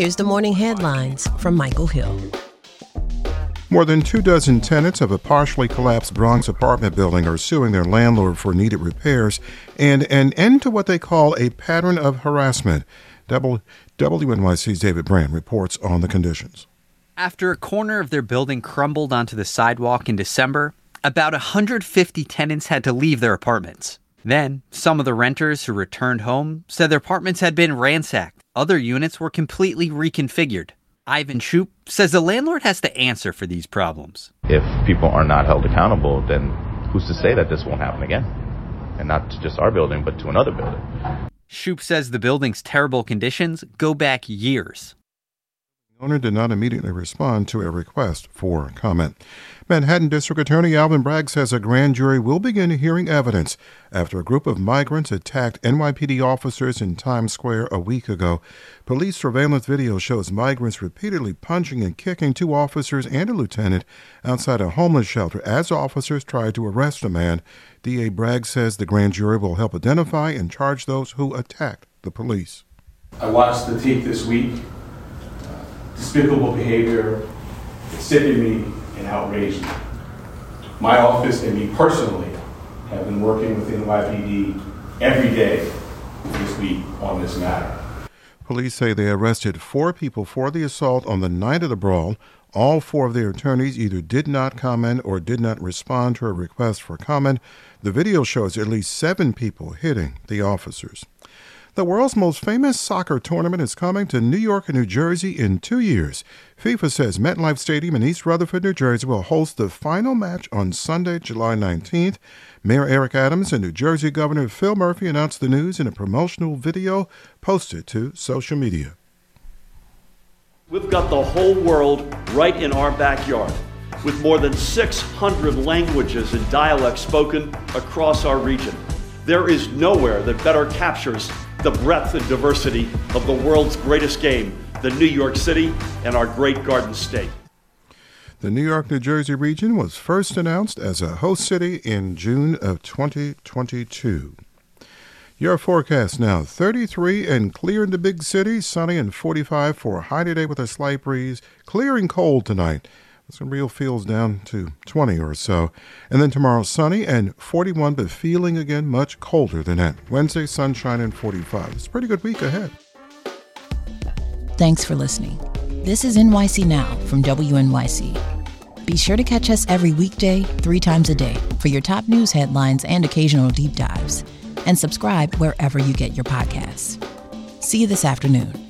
Here's the morning headlines from Michael Hill. More than two dozen tenants of a partially collapsed Bronx apartment building are suing their landlord for needed repairs and an end to what they call a pattern of harassment. WNYC's David Brand reports on the conditions. After a corner of their building crumbled onto the sidewalk in December, about 150 tenants had to leave their apartments. Then, some of the renters who returned home said their apartments had been ransacked other units were completely reconfigured. Ivan Shoup says the landlord has to answer for these problems. If people are not held accountable, then who's to say that this won't happen again? And not to just our building, but to another building. Shoup says the building's terrible conditions go back years. Owner did not immediately respond to a request for comment. Manhattan District Attorney Alvin Bragg says a grand jury will begin hearing evidence after a group of migrants attacked NYPD officers in Times Square a week ago. Police surveillance video shows migrants repeatedly punching and kicking two officers and a lieutenant outside a homeless shelter as officers tried to arrest a man. DA Bragg says the grand jury will help identify and charge those who attacked the police. I watched the tape this week. Despicable behavior. Sickened me and outraged me. My office and me personally have been working with NYPD every day this week on this matter. Police say they arrested four people for the assault on the night of the brawl. All four of their attorneys either did not comment or did not respond to a request for comment. The video shows at least seven people hitting the officers. The world's most famous soccer tournament is coming to New York and New Jersey in two years. FIFA says MetLife Stadium in East Rutherford, New Jersey will host the final match on Sunday, July 19th. Mayor Eric Adams and New Jersey Governor Phil Murphy announced the news in a promotional video posted to social media. We've got the whole world right in our backyard, with more than 600 languages and dialects spoken across our region. There is nowhere that better captures the breadth and diversity of the world's greatest game the New York City and our great Garden State. The New York New Jersey region was first announced as a host city in June of 2022. Your forecast now 33 and clear in the big city, sunny and 45 for a high today with a slight breeze, clear and cold tonight. Some real feels down to 20 or so. And then tomorrow, sunny and 41, but feeling again much colder than that. Wednesday, sunshine and 45. It's a pretty good week ahead. Thanks for listening. This is NYC Now from WNYC. Be sure to catch us every weekday, three times a day, for your top news headlines and occasional deep dives. And subscribe wherever you get your podcasts. See you this afternoon.